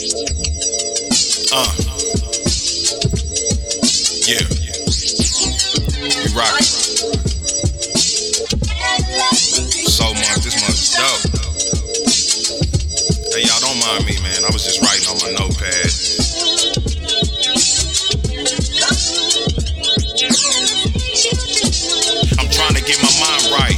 Uh. Yeah. We rock. Soul Monk. This month is dope. Hey, y'all don't mind me, man. I was just writing on my notepad. I'm trying to get my mind right.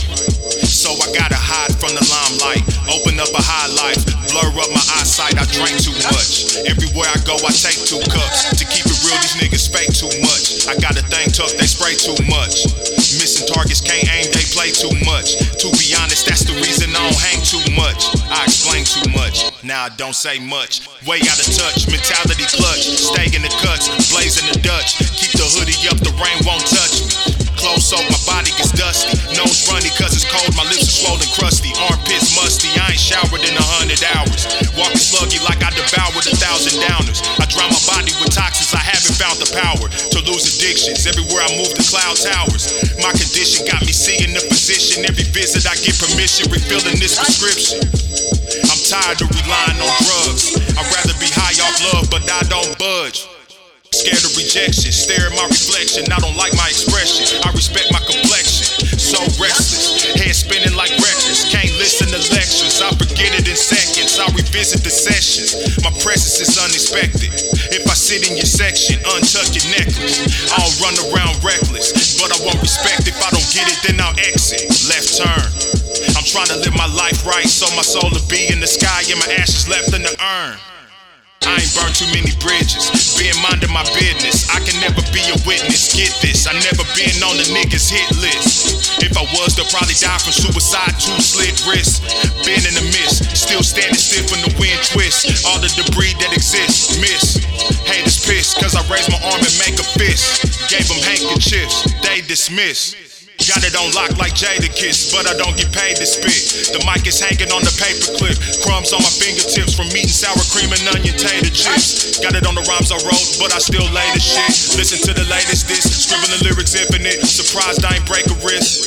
So I gotta hide from the limelight. Open up a high life. Blur up my eyesight. I drink too much. Everywhere I go, I take two cups. To keep it real, these niggas fake too much. I got a thing tucked, they spray too much. Missing targets, can't aim, they play too much. To be honest, that's the reason I don't hang too much. I explain too much. Now I don't say much. Way out of touch, mentality clutch. Stay in the cuts, blazing the Dutch. To addictions. Everywhere I move, the cloud towers. My condition got me seeing the position. Every visit, I get permission, refilling this prescription. I'm tired of relying on drugs. I'd rather be high off love, but I don't budge. Scared of rejection, stare at my reflection. I don't like my expression. I respect my complexion. So restless, head spinning like records. Can't listen to lectures. I forget it in seconds. I revisit the sessions. My presence is unexpected. Sit in your section, untuck your necklace. I'll run around reckless, but I won't respect. If I don't get it, then I'll exit. Left turn. I'm trying to live my life right, so my soul will be in the sky and my ashes left in the urn. I ain't burned too many bridges, being minding my business. I can never be a witness, get this. I never been on the niggas hit list. If I was, they'll probably die from suicide, two slit wrists. Been in the mist, still standing stiff when the wind twists. All the debris that exists, fist. Gave them handkerchiefs, they dismiss. Got it on lock like Jadakiss, but I don't get paid to spit. The mic is hanging on the paperclip. Crumbs on my fingertips from eating sour cream and onion tater chips. Got it on the rhymes I wrote, but I still lay the shit. Listen to the latest this, scribbling lyrics infinite. Surprised I ain't break a wrist.